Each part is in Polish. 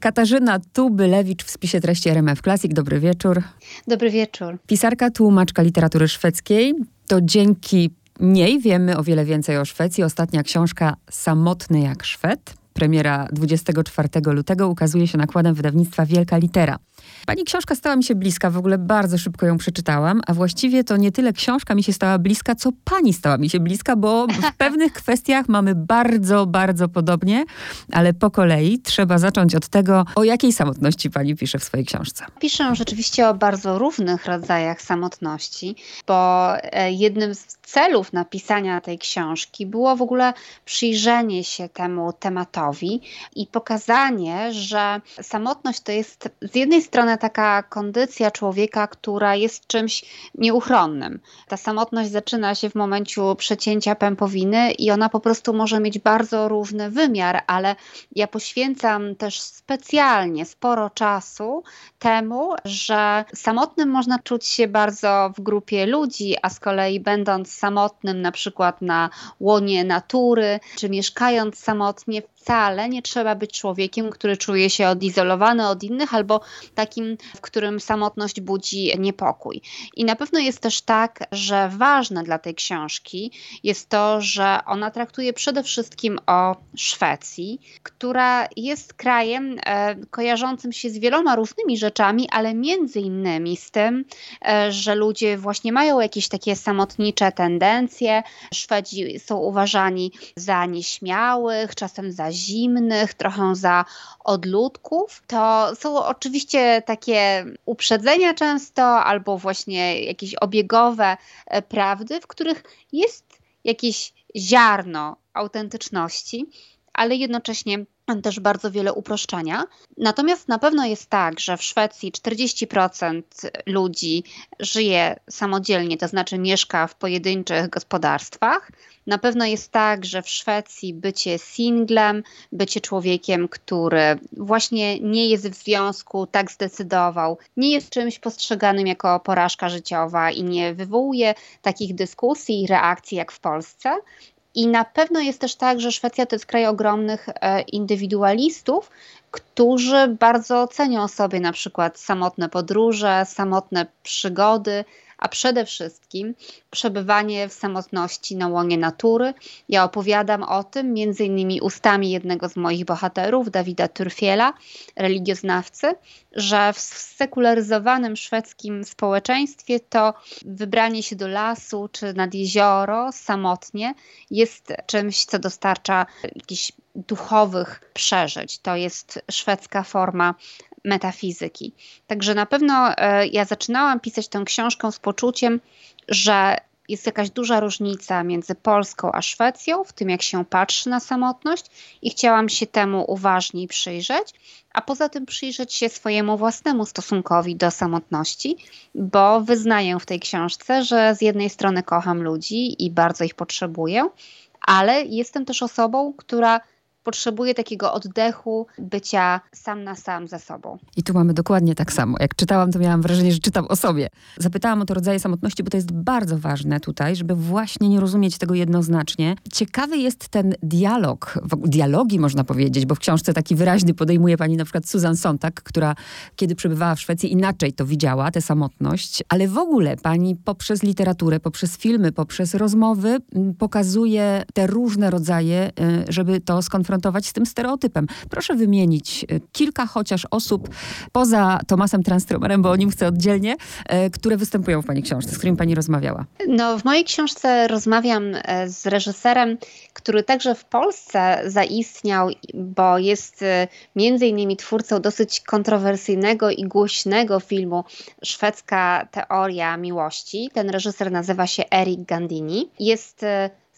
Katarzyna Tubylewicz w spisie treści RMF Classic. Dobry wieczór. Dobry wieczór. Pisarka, tłumaczka literatury szwedzkiej. To dzięki niej wiemy o wiele więcej o Szwecji. Ostatnia książka Samotny jak Szwed premiera 24 lutego, ukazuje się nakładem wydawnictwa Wielka Litera. Pani książka stała mi się bliska, w ogóle bardzo szybko ją przeczytałam, a właściwie to nie tyle książka mi się stała bliska, co pani stała mi się bliska, bo w pewnych kwestiach mamy bardzo, bardzo podobnie, ale po kolei trzeba zacząć od tego, o jakiej samotności pani pisze w swojej książce. Piszę rzeczywiście o bardzo różnych rodzajach samotności, bo e, jednym z celów napisania tej książki było w ogóle przyjrzenie się temu tematowi i pokazanie, że samotność to jest z jednej strony taka kondycja człowieka, która jest czymś nieuchronnym. Ta samotność zaczyna się w momencie przecięcia pępowiny i ona po prostu może mieć bardzo różny wymiar, ale ja poświęcam też specjalnie sporo czasu temu, że samotnym można czuć się bardzo w grupie ludzi, a z kolei będąc samotnym na przykład na łonie natury, czy mieszkając samotnie, wcale nie trzeba być człowiekiem, który czuje się odizolowany od innych albo takim, w którym samotność budzi niepokój. I na pewno jest też tak, że ważne dla tej książki jest to, że ona traktuje przede wszystkim o Szwecji, która jest krajem e, kojarzącym się z wieloma różnymi rzeczami, ale między innymi z tym, e, że ludzie właśnie mają jakieś takie samotnicze tendencje. Szwedzi są uważani za nieśmiałych, czasem za zimnych, trochę za odludków. To są oczywiście takie uprzedzenia często, albo właśnie jakieś obiegowe e, prawdy, w których jest jakieś ziarno autentyczności, ale jednocześnie też bardzo wiele uproszczenia. Natomiast na pewno jest tak, że w Szwecji 40% ludzi żyje samodzielnie, to znaczy mieszka w pojedynczych gospodarstwach. Na pewno jest tak, że w Szwecji bycie singlem, bycie człowiekiem, który właśnie nie jest w związku, tak zdecydował, nie jest czymś postrzeganym jako porażka życiowa i nie wywołuje takich dyskusji i reakcji jak w Polsce. I na pewno jest też tak, że Szwecja to jest kraj ogromnych e, indywidualistów, którzy bardzo cenią sobie na przykład samotne podróże, samotne przygody, a przede wszystkim przebywanie w samotności na łonie natury. Ja opowiadam o tym między innymi ustami jednego z moich bohaterów, Dawida Turfiela, religioznawcy, że w sekularyzowanym szwedzkim społeczeństwie to wybranie się do lasu czy nad jezioro samotnie jest czymś, co dostarcza jakichś duchowych przeżyć. To jest szwedzka forma metafizyki. Także na pewno e, ja zaczynałam pisać tę książkę z poczuciem, że jest jakaś duża różnica między Polską a Szwecją w tym, jak się patrzy na samotność, i chciałam się temu uważniej przyjrzeć, a poza tym przyjrzeć się swojemu własnemu stosunkowi do samotności, bo wyznaję w tej książce, że z jednej strony kocham ludzi i bardzo ich potrzebuję, ale jestem też osobą, która potrzebuje takiego oddechu, bycia sam na sam ze sobą. I tu mamy dokładnie tak samo. Jak czytałam, to miałam wrażenie, że czytam o sobie. Zapytałam o to rodzaje samotności, bo to jest bardzo ważne tutaj, żeby właśnie nie rozumieć tego jednoznacznie. Ciekawy jest ten dialog, dialogi można powiedzieć, bo w książce taki wyraźny podejmuje pani na przykład Susan Sontag, która kiedy przebywała w Szwecji inaczej to widziała, tę samotność, ale w ogóle pani poprzez literaturę, poprzez filmy, poprzez rozmowy pokazuje te różne rodzaje, y, żeby to skonfrontować z tym stereotypem. Proszę wymienić e, kilka chociaż osób poza Tomasem Transtromerem, bo o nim chcę oddzielnie, e, które występują w Pani książce, z którymi Pani rozmawiała. No, w mojej książce rozmawiam e, z reżyserem, który także w Polsce zaistniał, bo jest między innymi twórcą dosyć kontrowersyjnego i głośnego filmu Szwedzka teoria miłości. Ten reżyser nazywa się Eric Gandini. Jest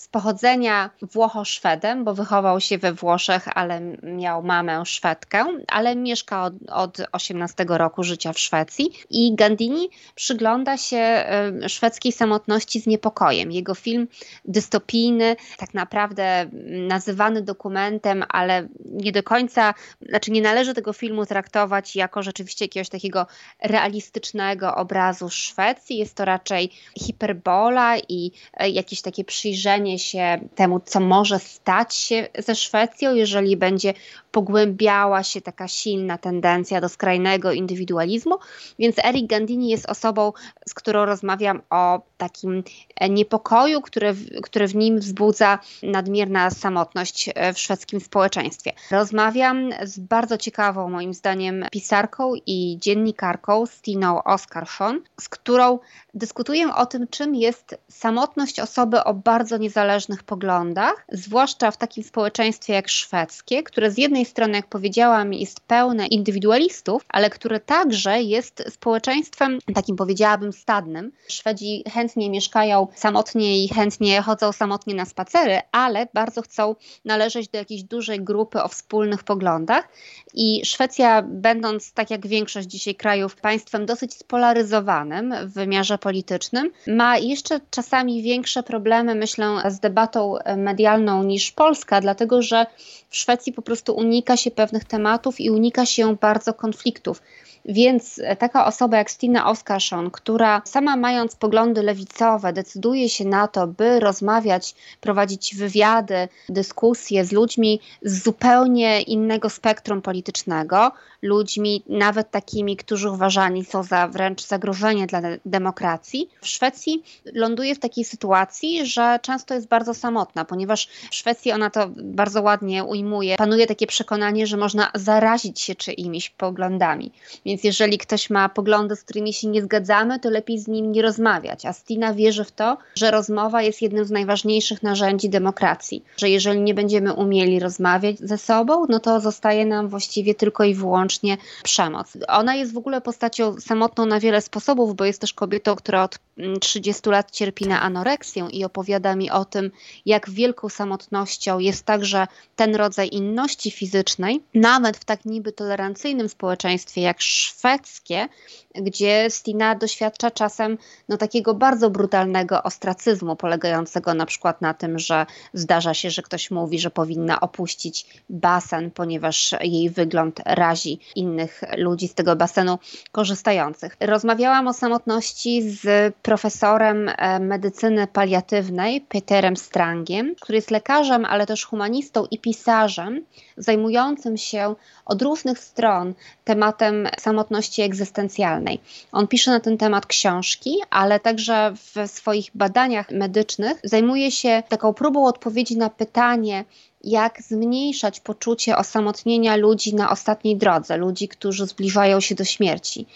z pochodzenia Włocho-Szwedem, bo wychował się we Włoszech, ale miał mamę Szwedkę, ale mieszka od, od 18 roku życia w Szwecji. I Gandini przygląda się szwedzkiej samotności z niepokojem. Jego film dystopijny, tak naprawdę nazywany dokumentem, ale nie do końca, znaczy nie należy tego filmu traktować jako rzeczywiście jakiegoś takiego realistycznego obrazu Szwecji. Jest to raczej hiperbola i e, jakieś takie przyjrzenie się temu, co może stać się ze Szwecją, jeżeli będzie pogłębiała się taka silna tendencja do skrajnego indywidualizmu. Więc Eric Gandini jest osobą, z którą rozmawiam o takim niepokoju, który, który w nim wzbudza nadmierna samotność w szwedzkim społeczeństwie. Rozmawiam z bardzo ciekawą, moim zdaniem, pisarką i dziennikarką Stiną Oskarsson, z którą dyskutuję o tym, czym jest samotność osoby o bardzo niezależnych poglądach, zwłaszcza w takim społeczeństwie jak szwedzkie, które z jednej strony, jak powiedziałam, jest pełne indywidualistów, ale które także jest społeczeństwem takim, powiedziałabym, stadnym. Szwedzi chętnie mieszkają samotnie i chętnie chodzą samotnie na spacery, ale bardzo chcą należeć do jakiejś dużej grupy o wspólnych poglądach. I Szwecja, będąc tak jak większość dzisiaj krajów, państwem dosyć spolaryzowanym w wymiarze politycznym, ma jeszcze czasami większe problemy, myślę, z debatą medialną niż Polska, dlatego że w Szwecji po prostu unika się pewnych tematów i unika się bardzo konfliktów. Więc taka osoba jak Stina Oskarsson, która sama mając poglądy lewicowe, decyduje się na to, by rozmawiać, prowadzić wywiady, dyskusje z ludźmi z zupełnie innego spektrum politycznego, ludźmi nawet takimi, którzy uważani są za wręcz zagrożenie dla demokracji, w Szwecji ląduje w takiej sytuacji, że często jest bardzo samotna, ponieważ w Szwecji ona to bardzo ładnie ujmuje. Panuje takie przekonanie, że można zarazić się czyimiś poglądami. Więc jeżeli ktoś ma poglądy, z którymi się nie zgadzamy, to lepiej z nim nie rozmawiać. A Stina wierzy w to, że rozmowa jest jednym z najważniejszych narzędzi demokracji. Że jeżeli nie będziemy umieli rozmawiać ze sobą, no to zostaje nam właściwie tylko i wyłącznie przemoc. Ona jest w ogóle postacią samotną na wiele sposobów, bo jest też kobietą, która od 30 mm, lat cierpi na anoreksję i opowiada mi o tym, jak wielką samotnością jest także ten rodzaj inności fizycznej, nawet w tak niby tolerancyjnym społeczeństwie jak szwedzkie, gdzie Stina doświadcza czasem no, takiego bardzo brutalnego ostracyzmu, polegającego na przykład na tym, że zdarza się, że ktoś mówi, że powinna opuścić basen, ponieważ jej wygląd razi innych ludzi z tego basenu korzystających. Rozmawiałam o samotności z profesorem e, medycyny paliatywnej Peterem Strangiem, który jest lekarzem, ale też humanistą i pisarzem zajmującym się od różnych stron tematem samotności egzystencjalnej. On pisze na ten temat książki, ale także w swoich badaniach medycznych zajmuje się taką próbą odpowiedzi na pytanie, jak zmniejszać poczucie osamotnienia ludzi na ostatniej drodze, ludzi, którzy zbliżają się do śmierci.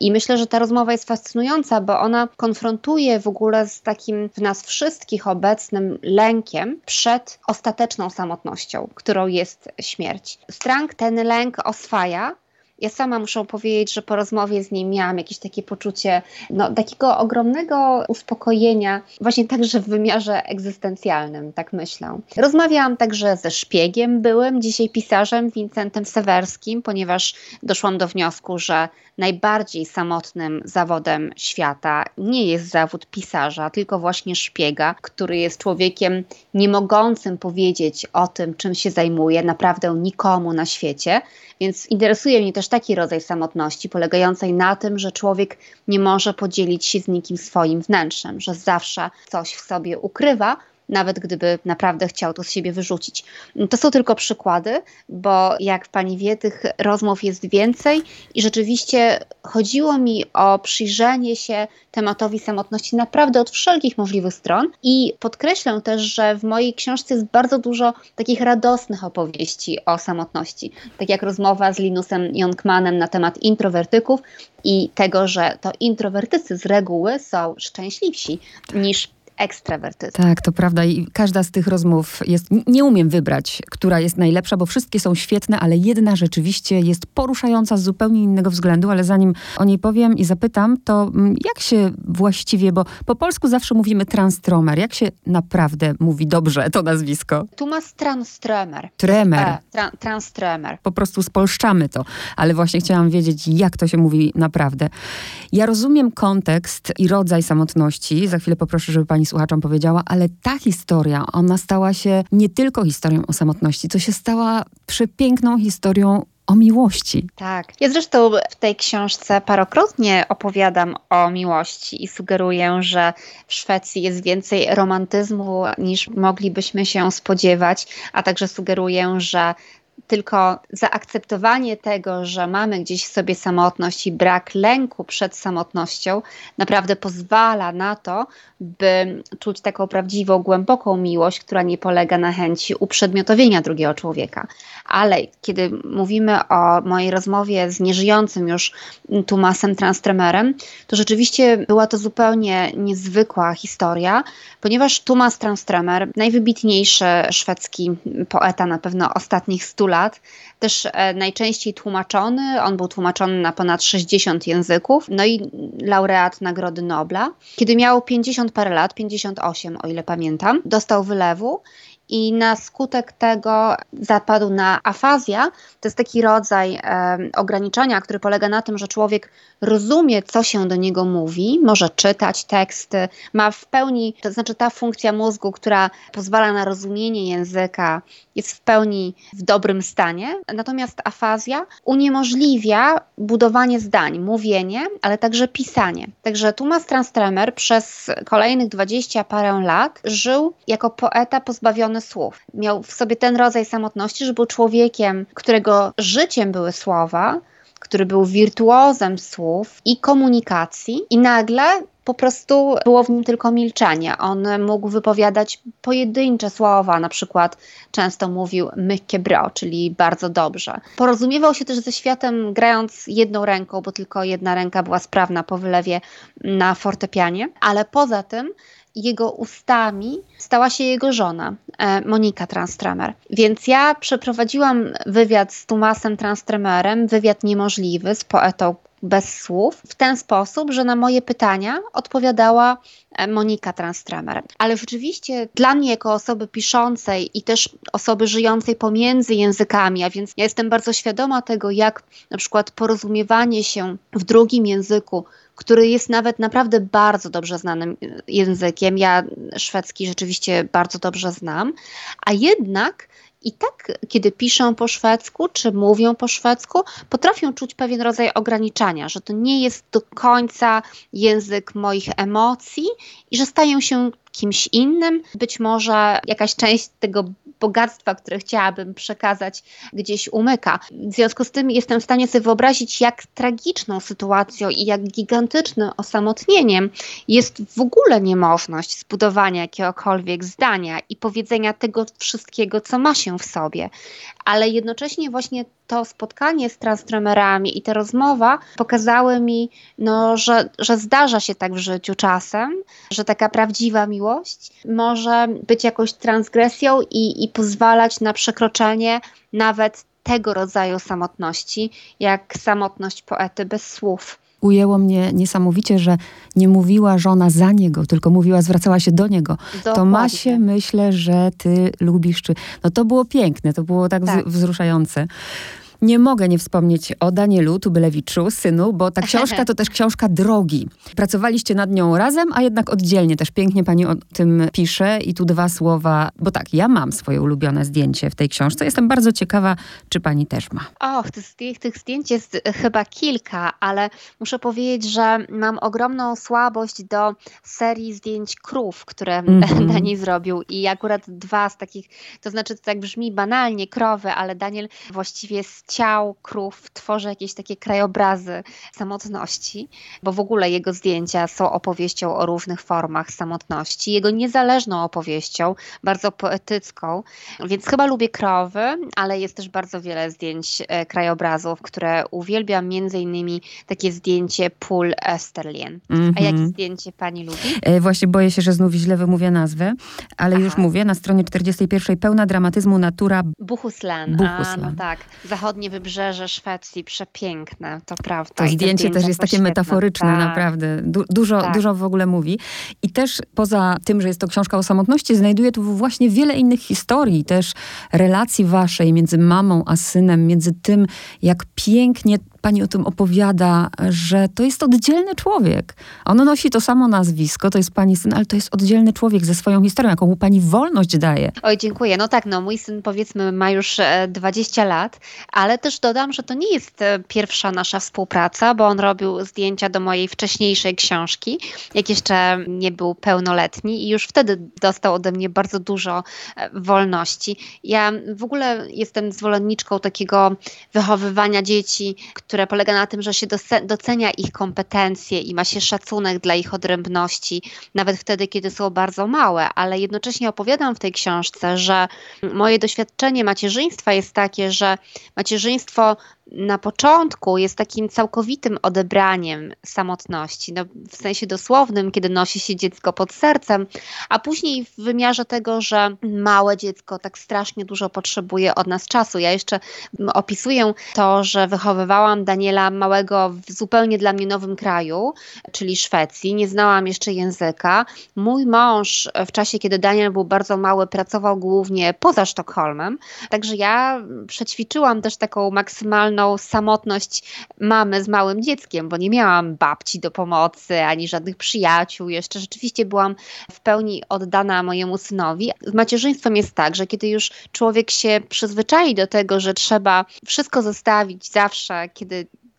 I myślę, że ta rozmowa jest fascynująca, bo ona konfrontuje w ogóle z takim w nas wszystkich obecnym lękiem przed ostateczną samotnością, którą jest śmierć. Strang ten lęk oswaja ja sama muszę powiedzieć, że po rozmowie z nim miałam jakieś takie poczucie no, takiego ogromnego uspokojenia, właśnie także w wymiarze egzystencjalnym, tak myślę. Rozmawiałam także ze szpiegiem byłym, dzisiaj pisarzem Wincentem Sewerskim, ponieważ doszłam do wniosku, że najbardziej samotnym zawodem świata nie jest zawód pisarza, tylko właśnie szpiega, który jest człowiekiem nie mogącym powiedzieć o tym, czym się zajmuje, naprawdę nikomu na świecie. Więc interesuje mnie też taki rodzaj samotności, polegającej na tym, że człowiek nie może podzielić się z nikim swoim wnętrzem, że zawsze coś w sobie ukrywa, nawet gdyby naprawdę chciał to z siebie wyrzucić. To są tylko przykłady, bo jak pani wie, tych rozmów jest więcej i rzeczywiście chodziło mi o przyjrzenie się tematowi samotności naprawdę od wszelkich możliwych stron i podkreślę też, że w mojej książce jest bardzo dużo takich radosnych opowieści o samotności, tak jak rozmowa z Linusem Jonkmanem na temat introwertyków i tego, że to introwertycy z reguły są szczęśliwsi niż ekstrawertyzm. Tak, to prawda i każda z tych rozmów jest, nie umiem wybrać, która jest najlepsza, bo wszystkie są świetne, ale jedna rzeczywiście jest poruszająca z zupełnie innego względu, ale zanim o niej powiem i zapytam, to mm, jak się właściwie, bo po polsku zawsze mówimy transtromer, jak się naprawdę mówi dobrze to nazwisko? Tumas Tranströmer. Tremer. E, tra. Po prostu spolszczamy to, ale właśnie chciałam wiedzieć, jak to się mówi naprawdę. Ja rozumiem kontekst i rodzaj samotności, za chwilę poproszę, żeby pani słuchaczom powiedziała, ale ta historia, ona stała się nie tylko historią o samotności, to się stała przepiękną historią o miłości. Tak. Ja zresztą w tej książce parokrotnie opowiadam o miłości i sugeruję, że w Szwecji jest więcej romantyzmu niż moglibyśmy się spodziewać, a także sugeruję, że tylko zaakceptowanie tego, że mamy gdzieś w sobie samotność i brak lęku przed samotnością, naprawdę pozwala na to, by czuć taką prawdziwą, głęboką miłość, która nie polega na chęci uprzedmiotowienia drugiego człowieka. Ale kiedy mówimy o mojej rozmowie z nieżyjącym już Tumasem Transtremerem, to rzeczywiście była to zupełnie niezwykła historia, ponieważ Tumas Transtremer, najwybitniejszy szwedzki poeta na pewno ostatnich stu lat, też e, najczęściej tłumaczony. On był tłumaczony na ponad 60 języków, no i laureat Nagrody Nobla. Kiedy miał 50 parę lat, 58 o ile pamiętam, dostał wylewu i na skutek tego zapadł na afazja. To jest taki rodzaj e, ograniczenia, który polega na tym, że człowiek rozumie, co się do niego mówi, może czytać teksty, ma w pełni, to znaczy ta funkcja mózgu, która pozwala na rozumienie języka, jest w pełni w dobrym stanie. Natomiast afazja uniemożliwia budowanie zdań, mówienie, ale także pisanie. Także Thomas Transtremer przez kolejnych dwadzieścia parę lat żył jako poeta pozbawiony słów. Miał w sobie ten rodzaj samotności, że był człowiekiem, którego życiem były słowa, który był wirtuozem słów i komunikacji, i nagle po prostu było w nim tylko milczenie. On mógł wypowiadać pojedyncze słowa, na przykład często mówił mycket bra, czyli bardzo dobrze. Porozumiewał się też ze światem grając jedną ręką, bo tylko jedna ręka była sprawna po wylewie na fortepianie, ale poza tym jego ustami stała się jego żona, e, Monika Transtremer. Więc ja przeprowadziłam wywiad z Tomasem Transtremerem, wywiad niemożliwy z poetą bez słów, w ten sposób, że na moje pytania odpowiadała e, Monika Transtremer. Ale rzeczywiście dla mnie, jako osoby piszącej i też osoby żyjącej pomiędzy językami, a więc ja jestem bardzo świadoma tego, jak na przykład porozumiewanie się w drugim języku który jest nawet naprawdę bardzo dobrze znanym językiem. Ja szwedzki rzeczywiście bardzo dobrze znam, a jednak i tak, kiedy piszą po szwedzku, czy mówią po szwedzku, potrafią czuć pewien rodzaj ograniczania, że to nie jest do końca język moich emocji i że stają się kimś innym. Być może jakaś część tego bogactwa, które chciałabym przekazać, gdzieś umyka. W związku z tym jestem w stanie sobie wyobrazić, jak tragiczną sytuacją i jak gigantycznym osamotnieniem jest w ogóle niemożność zbudowania jakiegokolwiek zdania i powiedzenia tego wszystkiego, co ma się w sobie. Ale jednocześnie właśnie to spotkanie z transtromerami i ta rozmowa pokazały mi, no, że, że zdarza się tak w życiu czasem, że taka prawdziwa miłość może być jakąś transgresją i, i pozwalać na przekroczenie nawet tego rodzaju samotności, jak samotność poety bez słów ujęło mnie niesamowicie, że nie mówiła żona za niego, tylko mówiła, zwracała się do niego. Dokładnie. To ma się, myślę, że ty lubisz, czy... No to było piękne, to było tak, tak. wzruszające. Nie mogę nie wspomnieć o Danielu Tubylewiczu, synu, bo ta książka to też książka drogi. Pracowaliście nad nią razem, a jednak oddzielnie. Też pięknie pani o tym pisze i tu dwa słowa, bo tak, ja mam swoje ulubione zdjęcie w tej książce. Jestem bardzo ciekawa, czy pani też ma. Och, tych, tych zdjęć jest chyba kilka, ale muszę powiedzieć, że mam ogromną słabość do serii zdjęć krów, które mm -hmm. Daniel zrobił i akurat dwa z takich, to znaczy to tak brzmi banalnie, krowy, ale Daniel właściwie z ciał krów tworzy jakieś takie krajobrazy samotności, bo w ogóle jego zdjęcia są opowieścią o różnych formach samotności, jego niezależną opowieścią, bardzo poetycką, więc chyba lubię krowy, ale jest też bardzo wiele zdjęć e, krajobrazów, które uwielbiam, między innymi takie zdjęcie pól Esterlien. Mm -hmm. A jakie mhm. zdjęcie pani lubi? E, właśnie boję się, że znów źle wymówię nazwę, ale Aha. już mówię, na stronie 41 pełna dramatyzmu natura Buchuslan. Buchuslan. A, no tak. Zachodni zachodnie wybrzeże Szwecji, przepiękne, to prawda. To zdjęcie też jest takie świetne. metaforyczne, tak. naprawdę. Du dużo, tak. dużo w ogóle mówi. I też poza tym, że jest to książka o samotności, znajduje tu właśnie wiele innych historii, też relacji waszej między mamą a synem, między tym, jak pięknie pani o tym opowiada, że to jest oddzielny człowiek. On nosi to samo nazwisko, to jest pani syn, ale to jest oddzielny człowiek ze swoją historią, jaką mu pani wolność daje. Oj, dziękuję. No tak, no mój syn powiedzmy ma już 20 e, lat, ale też dodam, że to nie jest e, pierwsza nasza współpraca, bo on robił zdjęcia do mojej wcześniejszej książki, jak jeszcze nie był pełnoletni i już wtedy dostał ode mnie bardzo dużo e, wolności. Ja w ogóle jestem zwolenniczką takiego wychowywania dzieci, które polega na tym, że się docenia ich kompetencje i ma się szacunek dla ich odrębności, nawet wtedy, kiedy są bardzo małe, ale jednocześnie opowiadam w tej książce, że moje doświadczenie macierzyństwa jest takie, że macierzyństwo na początku jest takim całkowitym odebraniem samotności, no, w sensie dosłownym, kiedy nosi się dziecko pod sercem, a później w wymiarze tego, że małe dziecko tak strasznie dużo potrzebuje od nas czasu. Ja jeszcze opisuję to, że wychowywałam Daniela małego w zupełnie dla mnie nowym kraju, czyli Szwecji. Nie znałam jeszcze języka. Mój mąż w czasie, kiedy Daniel był bardzo mały, pracował głównie poza Sztokholmem, także ja przećwiczyłam też taką maksymalną samotność mamy z małym dzieckiem, bo nie miałam babci do pomocy, ani żadnych przyjaciół. Jeszcze rzeczywiście byłam w pełni oddana mojemu synowi. Z macierzyństwem jest tak, że kiedy już człowiek się przyzwyczai do tego, że trzeba wszystko zostawić zawsze, kiedy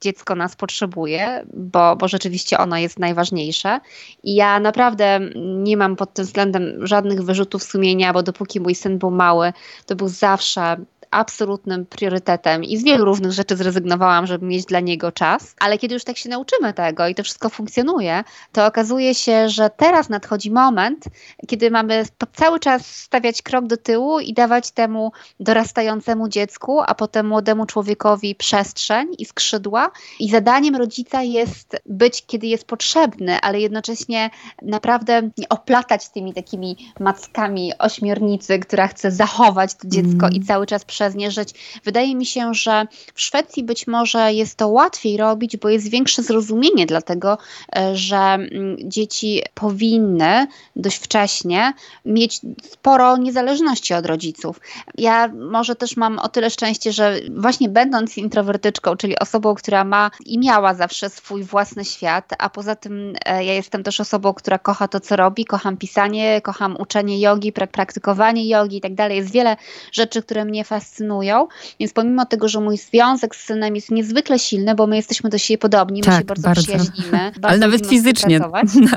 dziecko nas potrzebuje, bo, bo rzeczywiście ono jest najważniejsze. I ja naprawdę nie mam pod tym względem żadnych wyrzutów sumienia, bo dopóki mój syn był mały, to był zawsze absolutnym priorytetem i z wielu różnych rzeczy zrezygnowałam, żeby mieć dla niego czas, ale kiedy już tak się nauczymy tego i to wszystko funkcjonuje, to okazuje się, że teraz nadchodzi moment, kiedy mamy cały czas stawiać krok do tyłu i dawać temu dorastającemu dziecku, a potem młodemu człowiekowi przestrzeń i skrzydła. I zadaniem rodzica jest być, kiedy jest potrzebny, ale jednocześnie naprawdę nie oplatać tymi takimi mackami ośmiornicy, która chce zachować to dziecko mm. i cały czas przez nie żyć. Wydaje mi się, że w Szwecji być może jest to łatwiej robić, bo jest większe zrozumienie dla tego, e, że mm, dzieci powinny dość wcześnie mieć sporo niezależności od rodziców. Ja może też mam o tyle szczęście, że właśnie będąc introwertyczką, czyli osobą, która ma i miała zawsze swój własny świat, a poza tym e, ja jestem też osobą, która kocha to, co robi, kocham pisanie, kocham uczenie jogi, praktykowanie jogi i tak dalej. Jest wiele rzeczy, które mnie fascynują fascynują. Więc pomimo tego, że mój związek z synem jest niezwykle silny, bo my jesteśmy do siebie podobni, my tak, się bardzo, bardzo. przyjaźnimy. Bardzo Ale nawet fizycznie na,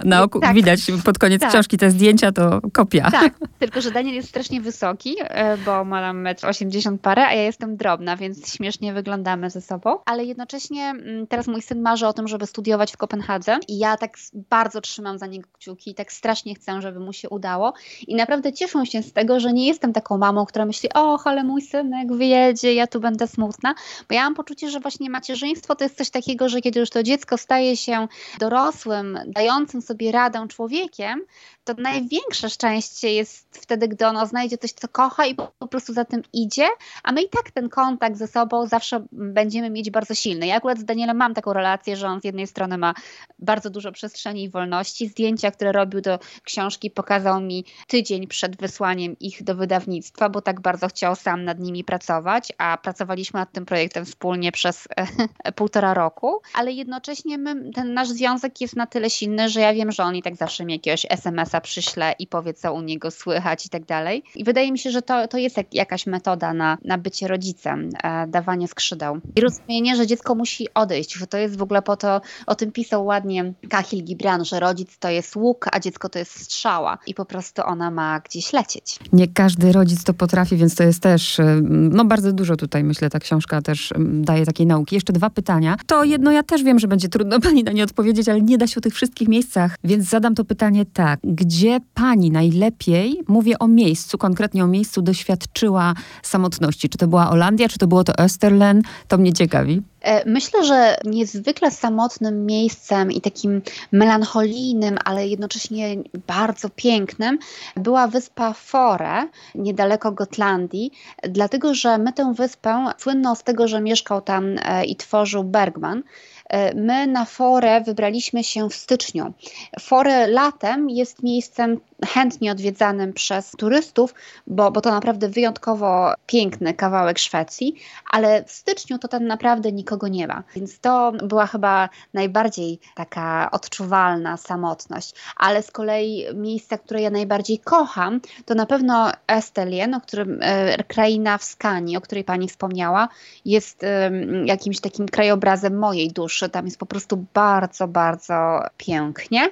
na oku tak. widać pod koniec tak. książki te zdjęcia to kopia. Tak, tylko że Daniel jest strasznie wysoki, e, bo ma tam 1,80 m parę, a ja jestem drobna, więc śmiesznie wyglądamy ze sobą. Ale jednocześnie mm, teraz mój syn marzy o tym, żeby studiować w Kopenhadze i ja tak bardzo trzymam za niego kciuki i tak strasznie chcę, żeby mu się udało. I naprawdę cieszę się z tego, że nie jestem taką mamą, która myśli, o, ale mój syn synek wyjedzie, ja tu będę smutna, bo ja mam poczucie, że właśnie macierzyństwo to jest coś takiego, że kiedy już to dziecko staje się dorosłym, dającym sobie radę człowiekiem, to największe szczęście jest wtedy, gdy ono znajdzie coś, co kocha i po, prostu za tym idzie, a my i tak ten kontakt ze sobą zawsze będziemy mieć bardzo silny. Ja akurat z Danielem mam taką relację, że on z jednej strony ma bardzo dużo przestrzeni i wolności. Zdjęcia, które robił do książki, pokazał mi tydzień przed wysłaniem ich do wydawnictwa, bo tak bardzo chciał sam nad nimi pracować, a pracowaliśmy nad tym projektem wspólnie przez półtora roku, ale jednocześnie my, ten nasz związek jest na tyle silny, że ja wiem, że on i tak zawsze mi jakiegoś SMS-a przyśle i powie, co u niego słychać i tak dalej. I wydaje mi się, że to, to jest jak, jakaś metoda na, na bycie rodzicem, e, dawanie skrzydeł. I rozumienie, że dziecko musi odejść, że to jest w ogóle po to, o tym pisał ładnie Kahil Gibran, że rodzic to jest łuk, a dziecko to jest strzała i po prostu ona ma gdzieś lecieć. Nie każdy rodzic to potrafi, więc to jest też, e, no bardzo dużo tutaj myślę, ta książka też daje takiej nauki. Jeszcze dwa pytania. To jedno ja też wiem, że będzie trudno pani na nie odpowiedzieć, ale nie da się o tych wszystkich miejscach, więc zadam to pytanie tak gdzie pani najlepiej, mówię o miejscu, konkretnie o miejscu, doświadczyła samotności? Czy to była Holandia, czy to było to Österlen? To mnie ciekawi. E, myślę, że niezwykle samotnym miejscem i takim melancholijnym, ale jednocześnie bardzo pięknym była wyspa Fore, niedaleko Gotlandii, dlatego że my tę wyspę słynną z tego, że mieszkał tam e, i tworzył Bergman. E, my na Forę wybraliśmy się w styczniu. Forę latem jest miejscem chętnie odwiedzanym przez turystów, bo, bo to naprawdę wyjątkowo piękny kawałek Szwecji, ale w styczniu to tam naprawdę nikogo nie ma. Więc to była chyba najbardziej taka odczuwalna samotność. Ale z kolei miejsca, które ja najbardziej kocham, to na pewno Estelien, o którym e, kraina w Skanii, o której pani wspomniała, jest e, jakimś takim krajobrazem mojej duszy. Tam jest po prostu bardzo, bardzo pięknie.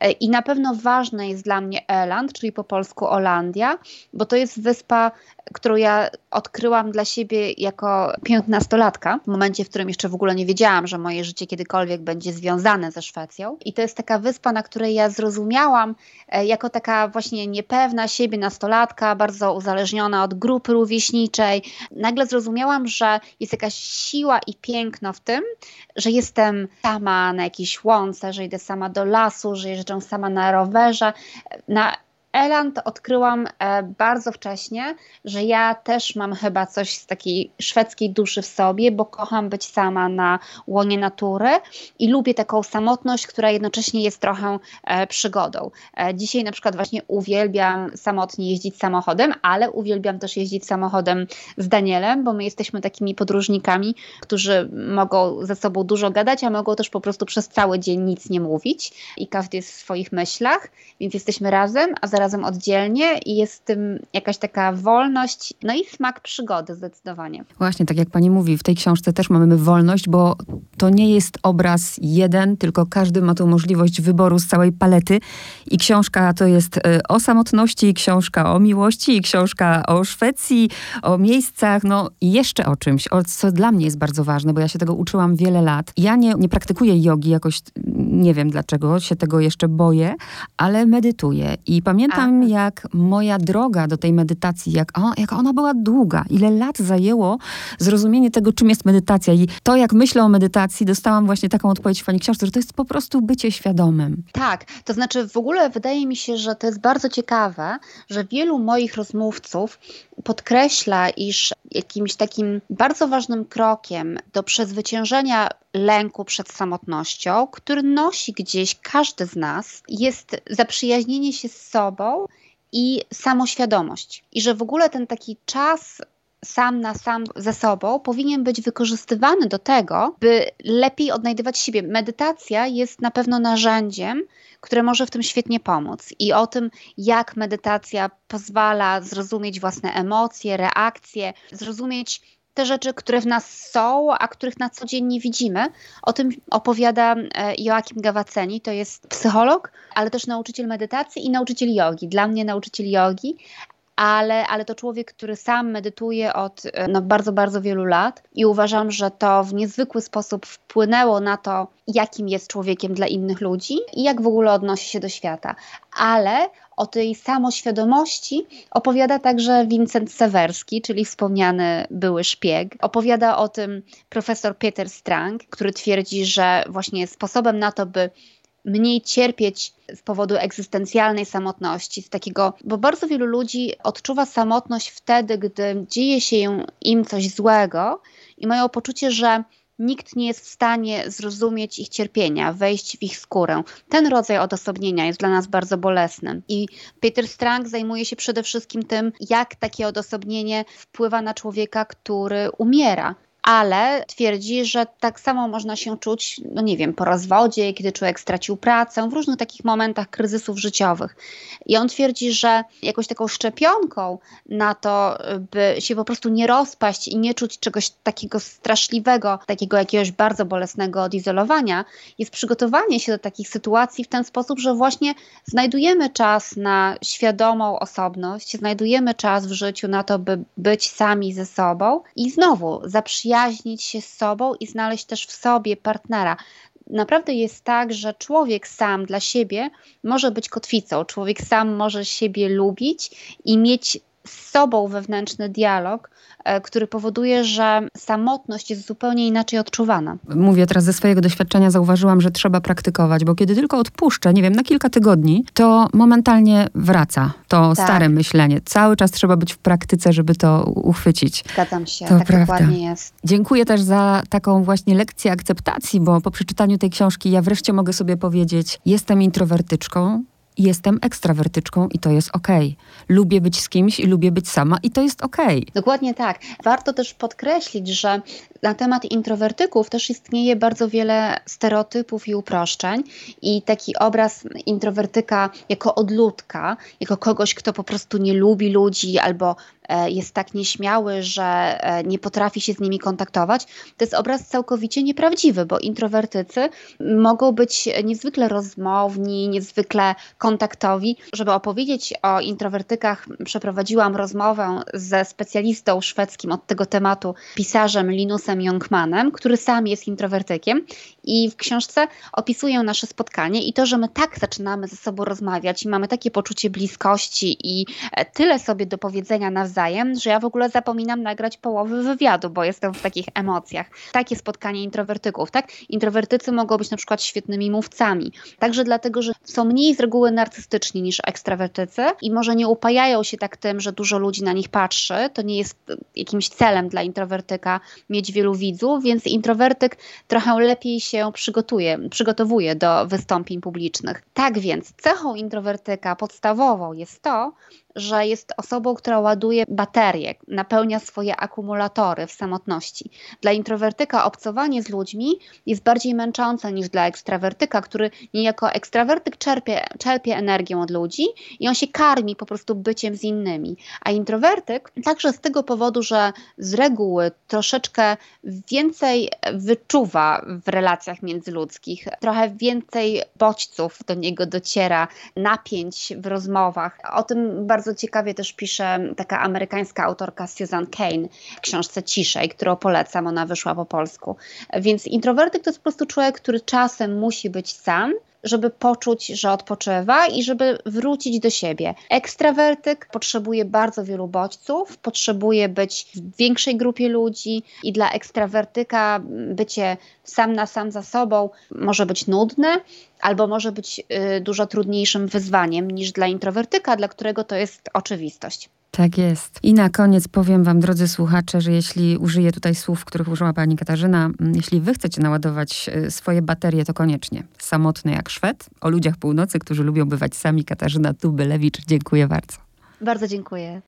E, I na pewno ważne jest dla mnie Eland, czyli po polsku Olandia, bo to jest wyspa którą ja odkryłam dla siebie jako piętnastolatka, w momencie, w którym jeszcze w ogóle nie wiedziałam, że moje życie kiedykolwiek będzie związane ze Szwecją. I to jest taka wyspa, na której ja zrozumiałam, e, jako taka właśnie niepewna siebie nastolatka, bardzo uzależniona od grupy rówieśniczej. Nagle zrozumiałam, że jest jakaś siła i piękno w tym, że jestem sama na jakiejś łące, że idę sama do lasu, że jeżdżę sama na rowerze. Na that Eland odkryłam e, bardzo wcześnie, że ja też mam chyba coś z takiej szwedzkiej duszy w sobie, bo kocham być sama na łonie natury i lubię taką samotność, która jednocześnie jest trochę e, przygodą. E, dzisiaj na przykład właśnie uwielbiam samotnie jeździć samochodem, ale uwielbiam też jeździć samochodem z Danielem, bo my jesteśmy takimi podróżnikami, którzy mogą ze sobą dużo gadać, a mogą też po prostu przez cały dzień nic nie mówić i każdy jest w swoich myślach, więc jesteśmy razem, a za razem oddzielnie i jest w tym jakaś taka wolność, no i smak przygody zdecydowanie. Właśnie, tak jak pani mówi, w tej książce też mamy wolność, bo to nie jest obraz jeden, tylko każdy ma tu możliwość wyboru z całej palety i książka to jest e, o samotności, i książka o miłości, i książka o Szwecji, o miejscach, no i jeszcze o czymś, o, co dla mnie jest bardzo ważne, bo ja się tego uczyłam wiele lat. Ja nie, nie praktykuję jogi jakoś, nie wiem dlaczego, się tego jeszcze boję, ale medytuję i pamiętam pamiętam, jak moja droga do tej medytacji, jak, o, jak ona była długa, ile lat zajęło zrozumienie tego, czym jest medytacja. I to, jak myślę o medytacji, dostałam właśnie taką odpowiedź w Pani książce, że to jest po prostu bycie świadomym. Tak, to znaczy w ogóle wydaje mi się, że to jest bardzo ciekawe, że wielu moich rozmówców podkreśla, iż jakimś takim bardzo ważnym krokiem do przezwyciężenia lęku przed samotnością, który nosi gdzieś każdy z nas, jest zaprzyjaźnienie się z sobą i samoświadomość. I że w ogóle ten taki czas sam na sam ze sobą powinien być wykorzystywany do tego, by lepiej odnajdywać siebie. Medytacja jest na pewno narzędziem, które może w tym świetnie pomóc. I o tym, jak medytacja pozwala zrozumieć własne emocje, reakcje, zrozumieć te rzeczy, które w nas są, a których na co dzień nie widzimy. O tym opowiada e, Joachim Gawaceni, to jest psycholog, ale też nauczyciel medytacji i nauczyciel jogi. Dla mnie nauczyciel jogi, ale, ale to człowiek, który sam medytuje od e, no, bardzo, bardzo wielu lat i uważam, że to w niezwykły sposób wpłynęło na to, jakim jest człowiekiem dla innych ludzi i jak w ogóle odnosi się do świata. Ale o tej samoświadomości opowiada także Vincent Sewerski, czyli wspomniany były szpieg. Opowiada o tym profesor Peter Strang, który twierdzi, że właśnie sposobem na to, by mniej cierpieć z powodu egzystencjalnej samotności, z takiego, bo bardzo wielu ludzi odczuwa samotność wtedy, gdy dzieje się im coś złego i mają poczucie, że nikt nie jest w stanie zrozumieć ich cierpienia, wejść w ich skórę. Ten rodzaj odosobnienia jest dla nas bardzo bolesny. I Peter Strang zajmuje się przede wszystkim tym, jak takie odosobnienie wpływa na człowieka, który umiera ale twierdzi, że tak samo można się czuć, no nie wiem, po rozwodzie, kiedy człowiek stracił pracę, w różnych takich momentach kryzysów życiowych. I on twierdzi, że jakąś taką szczepionką na to, by się po prostu nie rozpaść i nie czuć czegoś takiego straszliwego, takiego jakiegoś bardzo bolesnego odizolowania, jest przygotowanie się do takich sytuacji w ten sposób, że właśnie znajdujemy czas na świadomą osobność, znajdujemy czas w życiu na to, by być sami ze sobą i znowu zaprzyjaźnić zaprzyjaźnić się z sobą i znaleźć też w sobie partnera. Naprawdę jest tak, że człowiek sam dla siebie może być kotwicą, człowiek sam może siebie lubić i mieć z sobą wewnętrzny dialog, e, który powoduje, że samotność jest zupełnie inaczej odczuwana. Mówię teraz ze swojego doświadczenia, zauważyłam, że trzeba praktykować, bo kiedy tylko odpuszczę, nie wiem, na kilka tygodni, to momentalnie wraca to tak. stare myślenie. Cały czas trzeba być w praktyce, żeby to uchwycić. Zgadzam się, to tak prawda. dokładnie jest. Dziękuję też za taką właśnie lekcję akceptacji, bo po przeczytaniu tej książki ja wreszcie mogę sobie powiedzieć, jestem introwertyczką, jestem ekstrawertyczką i to jest. Okay. Lubię być z kimś i lubię być sama i to jest. Okay. Dokładnie tak. Warto też podkreślić, że na temat introwertyków też istnieje bardzo wiele stereotypów i uproszczeń i taki obraz introwertyka jako odludka, jako kogoś, kto po prostu nie lubi ludzi albo jest tak nieśmiały, że e, nie potrafi się z nimi kontaktować, to jest obraz całkowicie nieprawdziwy, bo introwertycy mogą być niezwykle rozmowni, niezwykle kontaktowi. Żeby opowiedzieć o introwertykach, przeprowadziłam rozmowę ze specjalistą szwedzkim od tego tematu, pisarzem Linusem Jungmanem, który sam jest introwertykiem i w książce opisuję nasze spotkanie i to, że my tak zaczynamy ze sobą rozmawiać i mamy takie poczucie bliskości i e, tyle sobie do powiedzenia nawzajem, że ja w ogóle zapominam nagrać połowy wywiadu, bo jestem w takich emocjach. Takie spotkanie introwertyków, tak? Introwertycy mogą być na przykład świetnymi mówcami. Także dlatego, że są mniej z reguły narcystyczni niż ekstrawertycy i może nie upajają się tak tym, że dużo ludzi na nich patrzy. To nie jest jakimś celem dla introwertyka mieć wielu widzów, więc introwertyk trochę lepiej się przygotuje, przygotowuje do wystąpień publicznych. Tak więc cechą introwertyka podstawową jest to, że jest osobą, która ładuje baterie, napełnia swoje akumulatory w samotności. Dla introwertyka obcowanie z ludźmi jest bardziej męczące niż dla ekstrawertyka, który niejako ekstrawertyk czerpie, czerpie energię od ludzi i on się karmi po prostu byciem z innymi. A introwertyk także z tego powodu, że z reguły troszeczkę więcej wyczuwa w relacjach międzyludzkich, trochę więcej bodźców do niego dociera, napięć w rozmowach. O tym bardzo bardzo ciekawie też pisze taka amerykańska autorka Susan Kane w książce Ciszej, którą polecam, ona wyszła po polsku. Więc introwertyk to jest po prostu człowiek, który czasem musi być sam, żeby poczuć, że odpoczywa i żeby wrócić do siebie. Ekstrawertyk potrzebuje bardzo wielu bodźców, potrzebuje być w większej grupie ludzi i dla ekstrawertyka bycie sam na sam za sobą może być nudne, albo może być y, dużo trudniejszym wyzwaniem niż dla introwertyka, dla którego to jest oczywistość. Tak jest. I na koniec powiem Wam, drodzy słuchacze, że jeśli użyję tutaj słów, których użyła Pani Katarzyna, jeśli Wy chcecie naładować y, swoje baterie, to koniecznie. Samotny jak Szwed, o ludziach północy, którzy lubią bywać sami. Katarzyna Tubylewicz. Dziękuję bardzo. Bardzo dziękuję.